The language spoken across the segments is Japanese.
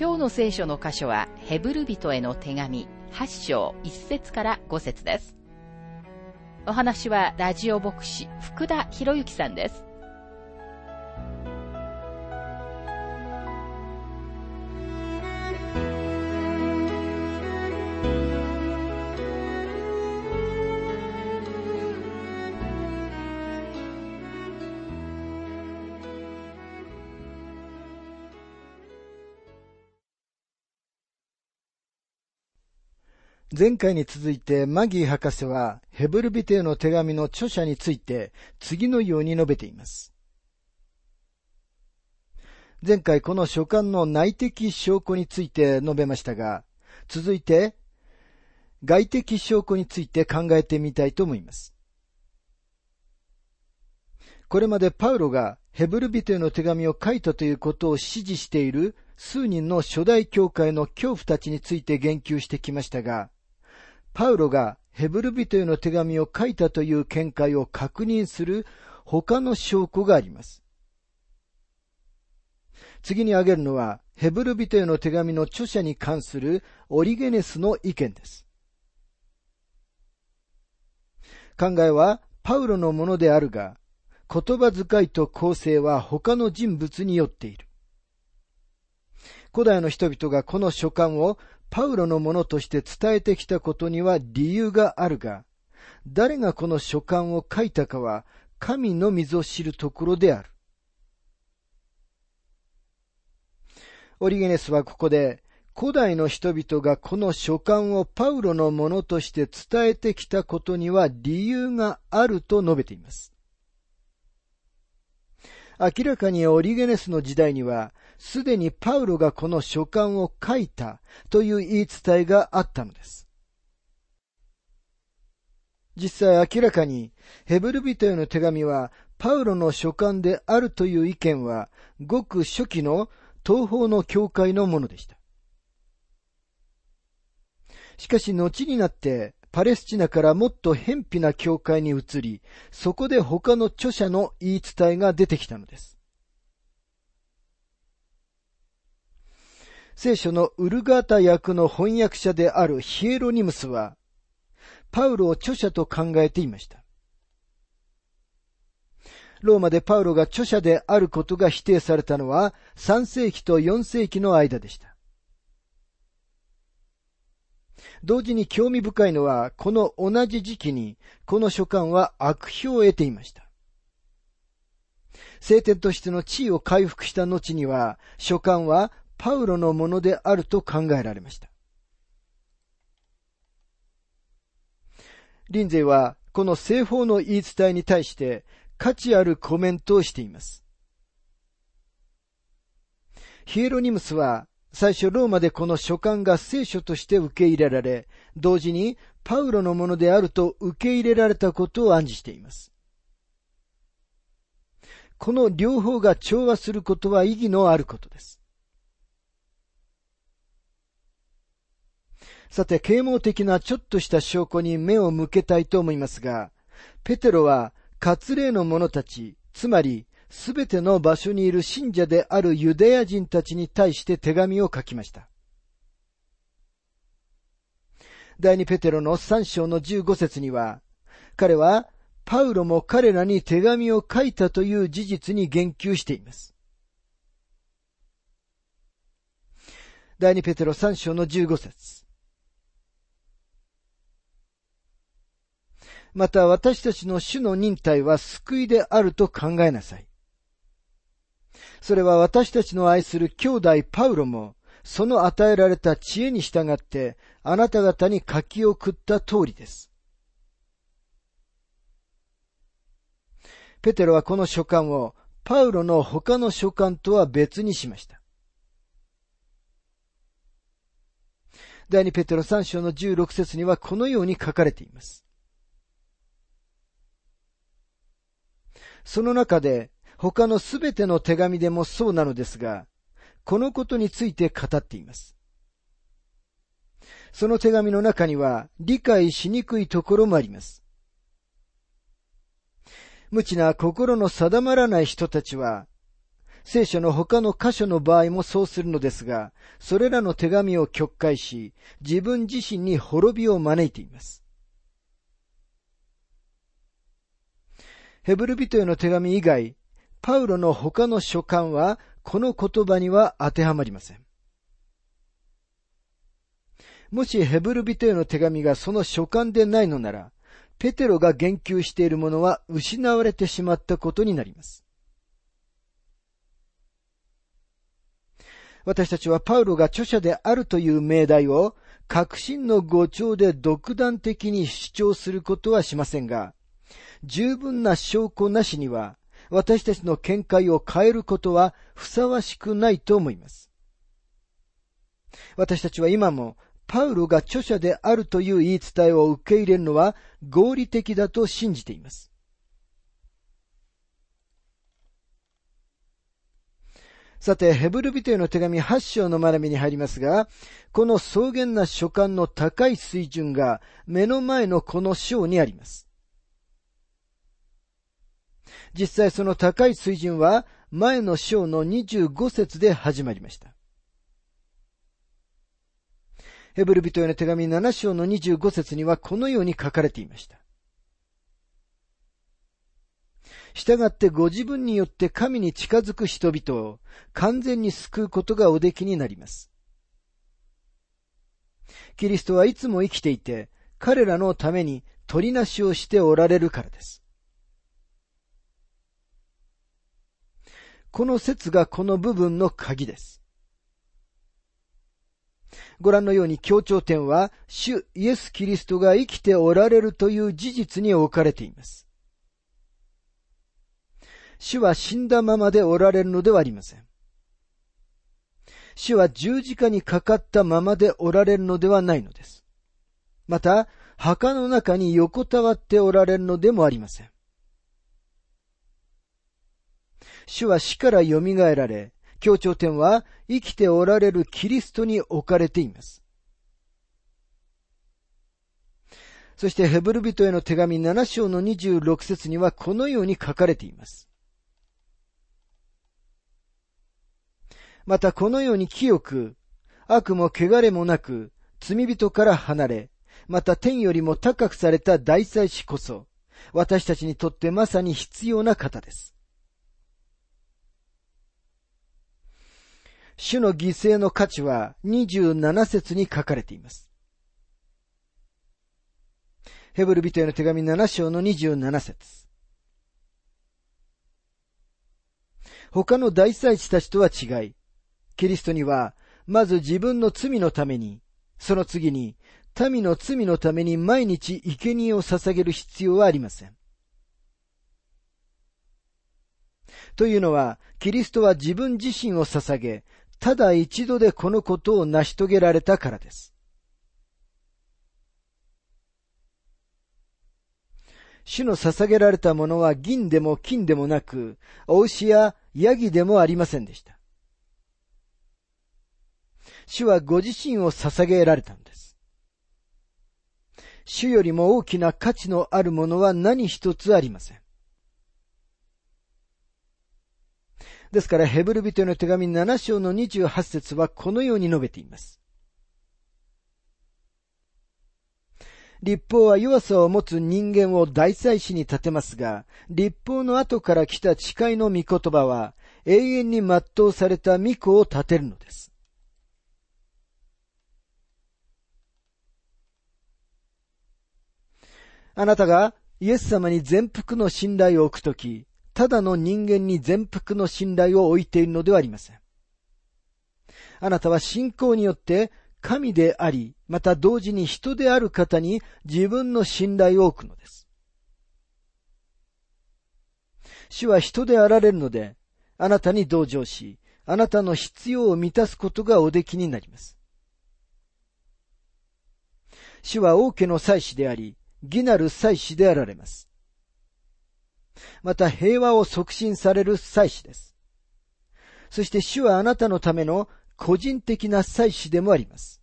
今日の聖書の箇所はヘブル人への手紙8章1節から5節です。お話はラジオ牧師福田博之さんです。前回に続いてマギー博士はヘブルビテへの手紙の著者について次のように述べています。前回この書簡の内的証拠について述べましたが、続いて外的証拠について考えてみたいと思います。これまでパウロがヘブルビテへの手紙を書いたということを指示している数人の初代教会の恐怖たちについて言及してきましたが、パウロがヘブル人への手紙を書いたという見解を確認する他の証拠があります。次に挙げるのは、ヘブル人への手紙の著者に関するオリゲネスの意見です。考えはパウロのものであるが、言葉遣いと構成は他の人物によっている。古代の人々がこの書簡をパウロのものとして伝えてきたことには理由があるが、誰がこの書簡を書いたかは神のみぞ知るところである。オリゲネスはここで、古代の人々がこの書簡をパウロのものとして伝えてきたことには理由があると述べています。明らかにオリゲネスの時代にはすでにパウロがこの書簡を書いたという言い伝えがあったのです。実際明らかにヘブル人への手紙はパウロの書簡であるという意見はごく初期の東方の教会のものでした。しかし後になってパレスチナからもっと偏僻な教会に移り、そこで他の著者の言い伝えが出てきたのです。聖書のウルガータ役の翻訳者であるヒエロニムスは、パウロを著者と考えていました。ローマでパウロが著者であることが否定されたのは3世紀と4世紀の間でした。同時に興味深いのは、この同じ時期に、この書簡は悪評を得ていました。聖典としての地位を回復した後には、書簡はパウロのものであると考えられました。リンゼイはこの西方の言い伝えに対して価値あるコメントをしています。ヒエロニムスは最初ローマでこの書簡が聖書として受け入れられ、同時にパウロのものであると受け入れられたことを暗示しています。この両方が調和することは意義のあることです。さて、啓蒙的なちょっとした証拠に目を向けたいと思いますが、ペテロは割礼の者たち、つまりすべての場所にいる信者であるユダヤ人たちに対して手紙を書きました。第二ペテロの三章の十五節には、彼はパウロも彼らに手紙を書いたという事実に言及しています。第二ペテロ三章の十五節また私たちの主の忍耐は救いであると考えなさい。それは私たちの愛する兄弟パウロも、その与えられた知恵に従って、あなた方に書き送った通りです。ペテロはこの書簡を、パウロの他の書簡とは別にしました。第二ペテロ3章の16節にはこのように書かれています。その中で他のすべての手紙でもそうなのですが、このことについて語っています。その手紙の中には理解しにくいところもあります。無知な心の定まらない人たちは、聖書の他の箇所の場合もそうするのですが、それらの手紙を曲解し、自分自身に滅びを招いています。ヘブル人への手紙以外、パウロの他の書簡は、この言葉には当てはまりません。もしヘブル人への手紙がその書簡でないのなら、ペテロが言及しているものは失われてしまったことになります。私たちはパウロが著者であるという命題を確信の誤調で独断的に主張することはしませんが、十分な証拠なしには私たちの見解を変えることはふさわしくないと思います。私たちは今もパウロが著者であるという言い伝えを受け入れるのは合理的だと信じています。さて、ヘブル人への手紙8章の学びに入りますが、この草原な書簡の高い水準が目の前のこの章にあります。実際その高い水準は前の章の25節で始まりました。ヘブル人への手紙7章の25節にはこのように書かれていました。従ってご自分によって神に近づく人々を完全に救うことがおできになります。キリストはいつも生きていて、彼らのために取りなしをしておられるからです。この説がこの部分の鍵です。ご覧のように強調点は、主イエス・キリストが生きておられるという事実に置かれています。主は死んだままでおられるのではありません。主は十字架にかかったままでおられるのではないのです。また、墓の中に横たわっておられるのでもありません。主は死から蘇られ、協調点は生きておられるキリストに置かれています。そしてヘブル人への手紙7章の26節にはこのように書かれています。またこのように清く、悪も汚れもなく、罪人から離れ、また天よりも高くされた大祭司こそ、私たちにとってまさに必要な方です。主の犠牲の価値は27節に書かれています。ヘブル人への手紙7章の27節他の大祭司たちとは違い、キリストには、まず自分の罪のために、その次に、民の罪のために毎日生贄を捧げる必要はありません。というのは、キリストは自分自身を捧げ、ただ一度でこのことを成し遂げられたからです。主の捧げられたものは銀でも金でもなく、お牛やヤギでもありませんでした。主はご自身を捧げられたのです。主よりも大きな価値のあるものは何一つありません。ですから、ヘブル人の手紙7章の28節はこのように述べています。立法は弱さを持つ人間を大祭司に立てますが、立法の後から来た誓いの御言葉は、永遠に全うされた御子を立てるのです。あなたがイエス様に全幅の信頼を置くとき、ただの人間に全幅の信頼を置いているのではありません。あなたは信仰によって神であり、また同時に人である方に自分の信頼を置くのです。主は人であられるので、あなたに同情し、あなたの必要を満たすことがおできになります。主は王家の祭司であり、義なる祭司であられます。また平和を促進される祭司です。そして主はあなたのための個人的な祭司でもあります。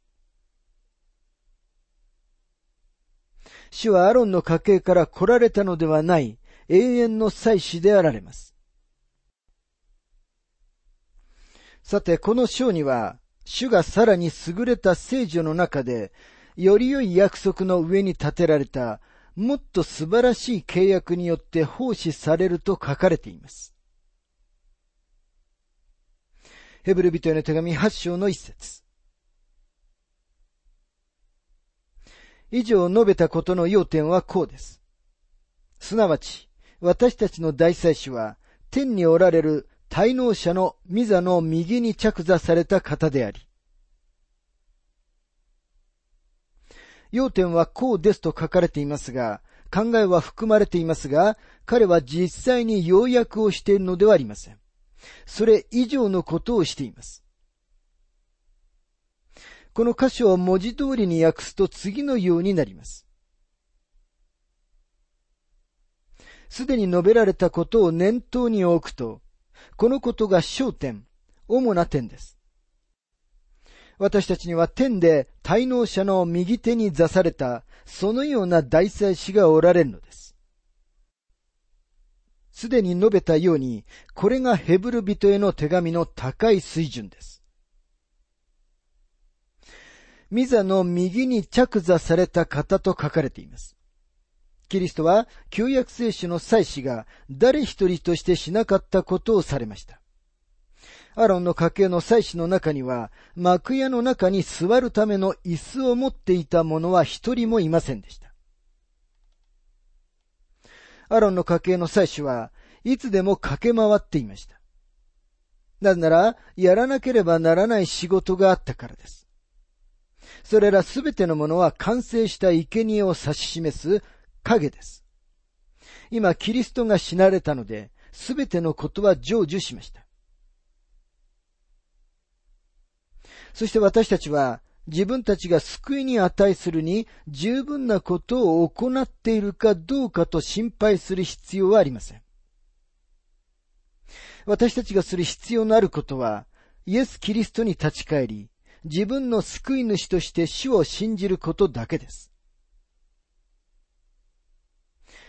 主はアロンの家系から来られたのではない永遠の祭司であられます。さて、この章には、主がさらに優れた聖女の中で、より良い約束の上に立てられた、もっと素晴らしい契約によって奉仕されると書かれています。ヘブル人への手紙8章の一節。以上述べたことの要点はこうです。すなわち、私たちの大祭司は、天におられる滞納者の御座の右に着座された方であり、要点はこうですと書かれていますが、考えは含まれていますが、彼は実際に要約をしているのではありません。それ以上のことをしています。この箇所を文字通りに訳すと次のようになります。すでに述べられたことを念頭に置くと、このことが焦点、主な点です。私たちには天で滞納者の右手に座された、そのような大祭司がおられるのです。すでに述べたように、これがヘブル人への手紙の高い水準です。ミザの右に着座された方と書かれています。キリストは旧約聖書の祭司が誰一人としてしなかったことをされました。アロンの家系の祭司の中には、幕屋の中に座るための椅子を持っていた者は一人もいませんでした。アロンの家系の祭司はいつでも駆け回っていました。なぜなら、やらなければならない仕事があったからです。それらすべてのものは完成した生贄を指し示す影です。今、キリストが死なれたので、すべてのことは成就しました。そして私たちは、自分たちが救いに値するに十分なことを行っているかどうかと心配する必要はありません。私たちがする必要のあることは、イエス・キリストに立ち返り、自分の救い主として主を信じることだけです。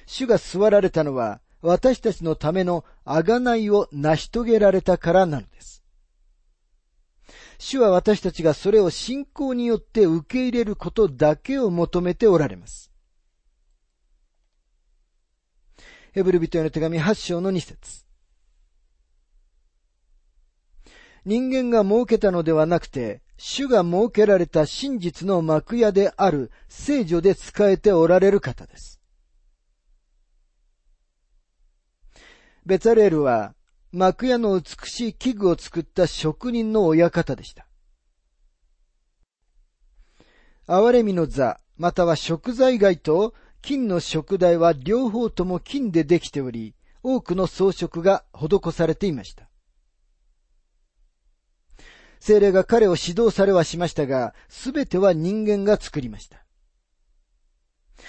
主が座られたのは、私たちのための贖いを成し遂げられたからなのです。主は私たちがそれを信仰によって受け入れることだけを求めておられます。ヘブル人への手紙8章の2節人間が設けたのではなくて、主が設けられた真実の幕屋である聖女で使えておられる方です。ベツァレールは幕屋の美しい器具を作った職人の親方でした。憐れみの座、または食材街と金の食台は両方とも金でできており、多くの装飾が施されていました。精霊が彼を指導されはしましたが、すべては人間が作りました。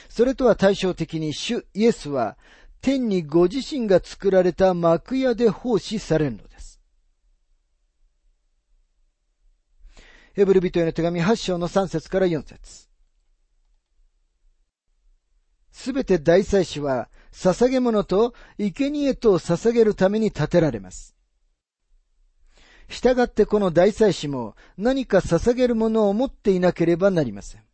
それとは対照的に主イエスは天にご自身が作られた幕屋で奉仕されるのです。ヘブル人への手紙8章の3節から4節すべて大祭司は、捧げ物と生贄とを捧げるために建てられます。従ってこの大祭司も何か捧げるものを持っていなければなりません。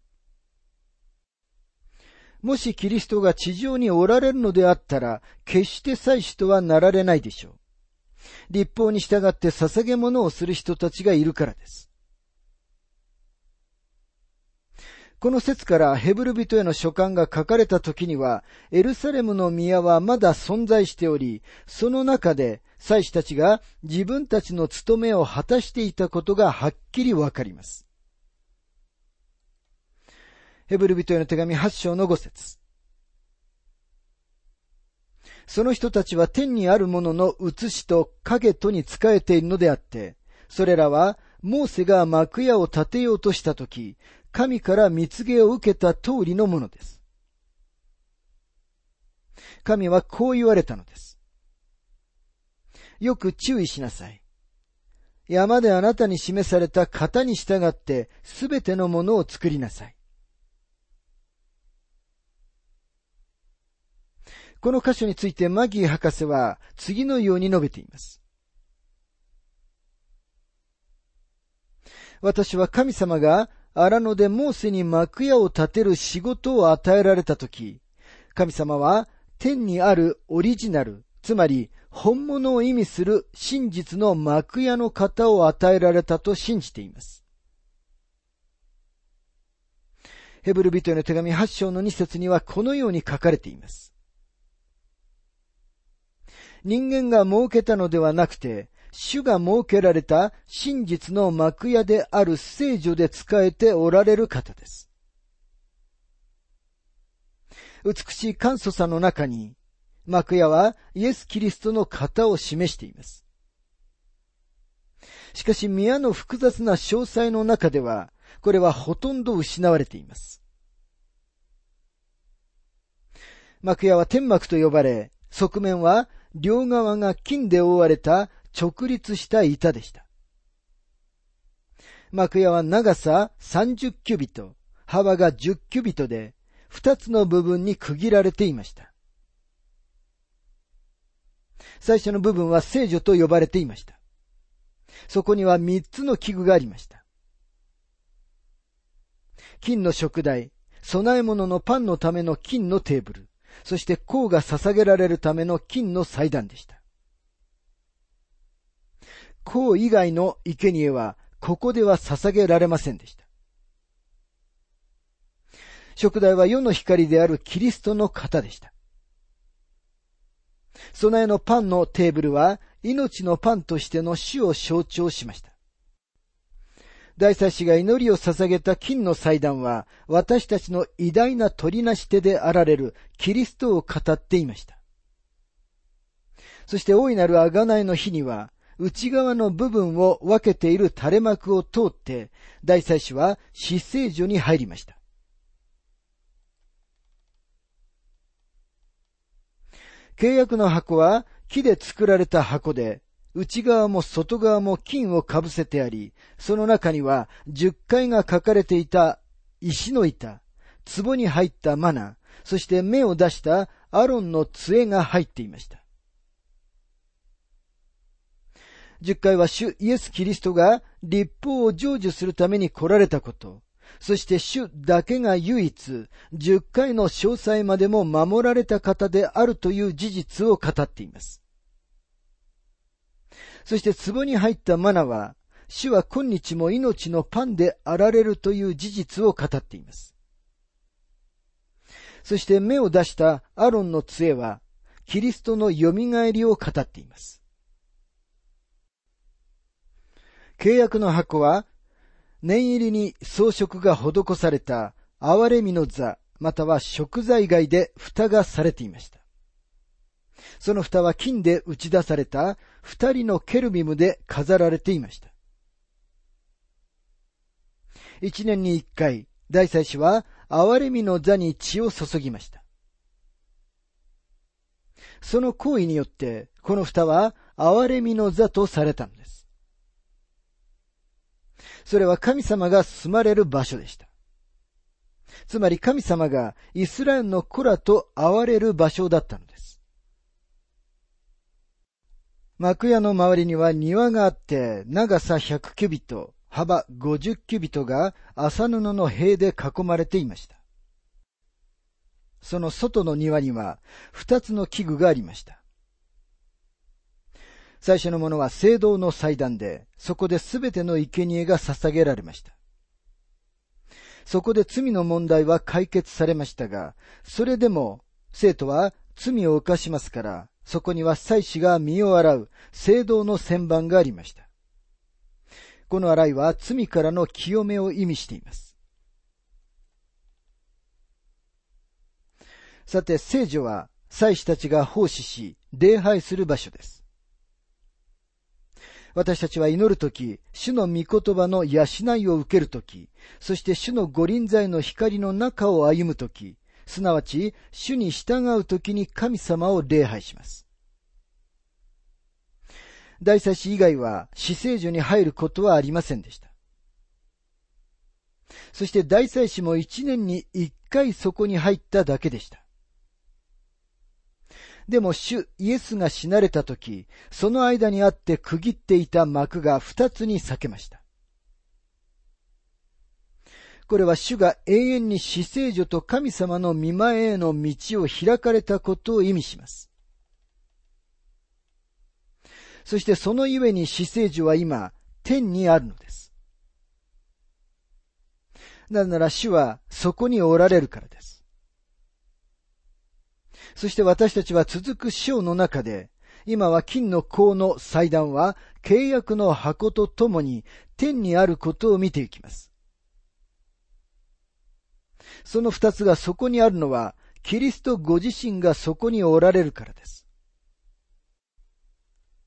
もしキリストが地上におられるのであったら、決して祭司とはなられないでしょう。立法に従って捧げ物をする人たちがいるからです。この説からヘブル人への書簡が書かれた時には、エルサレムの宮はまだ存在しており、その中で祭司たちが自分たちの務めを果たしていたことがはっきりわかります。ヘブル人への手紙8章の5節その人たちは天にあるものの写しと影とに仕えているのであって、それらは、モーセが幕屋を建てようとしたとき、神から蜜げを受けた通りのものです。神はこう言われたのです。よく注意しなさい。山であなたに示された型に従ってすべてのものを作りなさい。この箇所についてマギー博士は次のように述べています。私は神様が荒野でモーセに幕屋を建てる仕事を与えられたとき、神様は天にあるオリジナル、つまり本物を意味する真実の幕屋の型を与えられたと信じています。ヘブル人への手紙8章の2節にはこのように書かれています。人間が設けたのではなくて、主が設けられた真実の幕屋である聖女で仕えておられる方です。美しい簡素さの中に、幕屋はイエス・キリストの型を示しています。しかし宮の複雑な詳細の中では、これはほとんど失われています。幕屋は天幕と呼ばれ、側面は両側が金で覆われた直立した板でした。幕屋は長さ30キュビト、幅が10キュビトで、二つの部分に区切られていました。最初の部分は聖女と呼ばれていました。そこには三つの器具がありました。金の食台、供え物のパンのための金のテーブル、そして香が捧げられるための金の祭壇でした。香以外の生贄は、ここでは捧げられませんでした。食台は世の光であるキリストの型でした。備えのパンのテーブルは命のパンとしての死を象徴しました。大祭司が祈りを捧げた金の祭壇は、私たちの偉大な取りなし手であられるキリストを語っていました。そして大いなる贖いの日には、内側の部分を分けている垂れ幕を通って、大祭司は死聖所に入りました。契約の箱は木で作られた箱で、内側も外側も金をかぶせてあり、その中には十回が書かれていた石の板、壺に入ったマナ、そして目を出したアロンの杖が入っていました。十回は主イエス・キリストが立法を成就するために来られたこと、そして主だけが唯一、十回の詳細までも守られた方であるという事実を語っています。そして壺に入ったマナは、主は今日も命のパンであられるという事実を語っています。そして目を出したアロンの杖は、キリストの蘇りを語っています。契約の箱は、念入りに装飾が施された憐れみの座、または食材外で蓋がされていました。その蓋は金で打ち出された二人のケルビムで飾られていました。一年に一回、大祭司は憐れみの座に血を注ぎました。その行為によって、この蓋は憐れみの座とされたのです。それは神様が住まれる場所でした。つまり神様がイスラエルの子らと会われる場所だったのです。幕屋の周りには庭があって、長さ100キュビット、幅50キュビットが麻布の塀で囲まれていました。その外の庭には二つの器具がありました。最初のものは聖堂の祭壇で、そこで全ての生贄が捧げられました。そこで罪の問題は解決されましたが、それでも生徒は罪を犯しますから、そこには祭司が身を洗う聖堂の旋盤がありました。この洗いは罪からの清めを意味しています。さて、聖女は祭司たちが奉仕し、礼拝する場所です。私たちは祈るとき、主の御言葉の養いを受けるとき、そして主の御臨在の光の中を歩むとき、すなわち主に従うときに神様を礼拝します。大祭司以外は死聖所に入ることはありませんでした。そして大祭司も一年に一回そこに入っただけでした。でも主イエスが死なれた時、その間にあって区切っていた幕が二つに裂けました。これは主が永遠に死聖女と神様の見前への道を開かれたことを意味します。そしてそのゆえに死聖女は今、天にあるのです。なぜなら主はそこにおられるからです。そして私たちは続く章の中で、今は金の甲の祭壇は契約の箱とともに天にあることを見ていきます。その二つがそこにあるのは、キリストご自身がそこにおられるからです。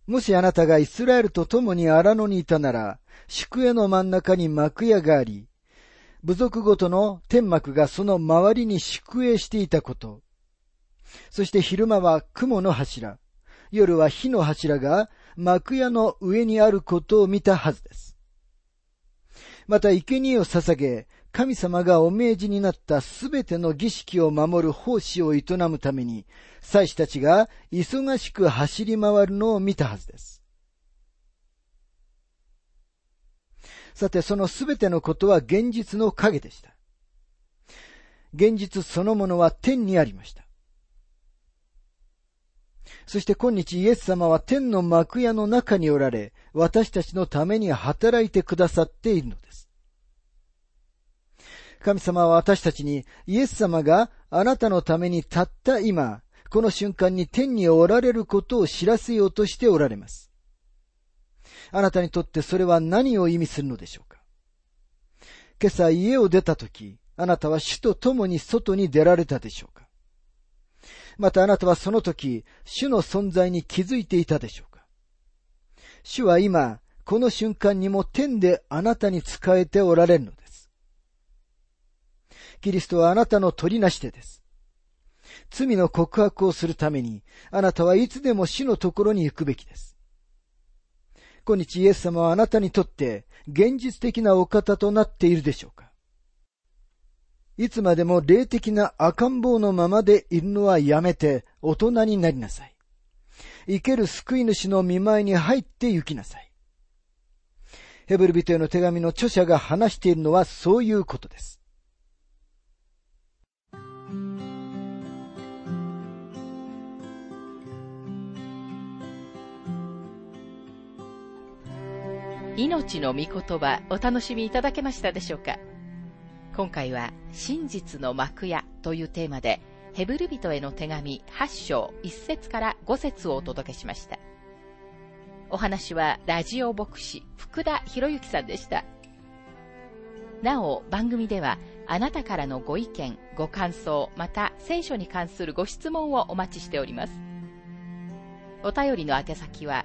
もしあなたがイスラエルと共に荒野にいたなら、宿営の真ん中に幕屋があり、部族ごとの天幕がその周りに宿営していたこと。そして昼間は雲の柱、夜は火の柱が幕屋の上にあることを見たはずです。また生贄を捧げ、神様がお命じになったすべての儀式を守る奉仕を営むために、祭司たちが忙しく走り回るのを見たはずです。さて、そのすべてのことは現実の影でした。現実そのものは天にありました。そして今日イエス様は天の幕屋の中におられ、私たちのために働いてくださっているのです。神様は私たちにイエス様があなたのためにたった今、この瞬間に天におられることを知らせようとしておられます。あなたにとってそれは何を意味するのでしょうか？今朝家を出たとき、あなたは主と共に外に出られたでしょうか？またあなたはその時、主の存在に気づいていたでしょうか？主は今、この瞬間にも天であなたに仕えておられるのです。キリストはあなたの取りなし手です。罪の告白をするために、あなたはいつでも死のところに行くべきです。今日イエス様はあなたにとって現実的なお方となっているでしょうかいつまでも霊的な赤ん坊のままでいるのはやめて大人になりなさい。生ける救い主の見舞いに入って行きなさい。ヘブル人への手紙の著者が話しているのはそういうことです。命の御言葉お楽しみいただけましたでしょうか？今回は真実の幕屋というテーマでヘブル人への手紙8章1節から5節をお届けしました。お話はラジオ牧師福田博之さんでした。なお番組ではあなたからのご意見、ご感想、また聖書に関するご質問をお待ちしております。お便りの宛先は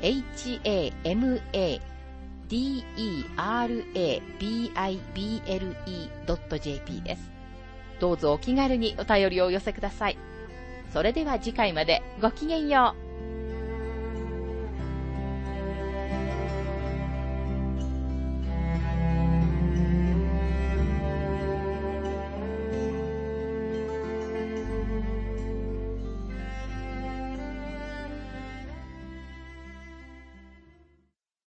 hama derabible.jp です。どうぞお気軽にお便りをお寄せください。それでは次回までごきげんよう。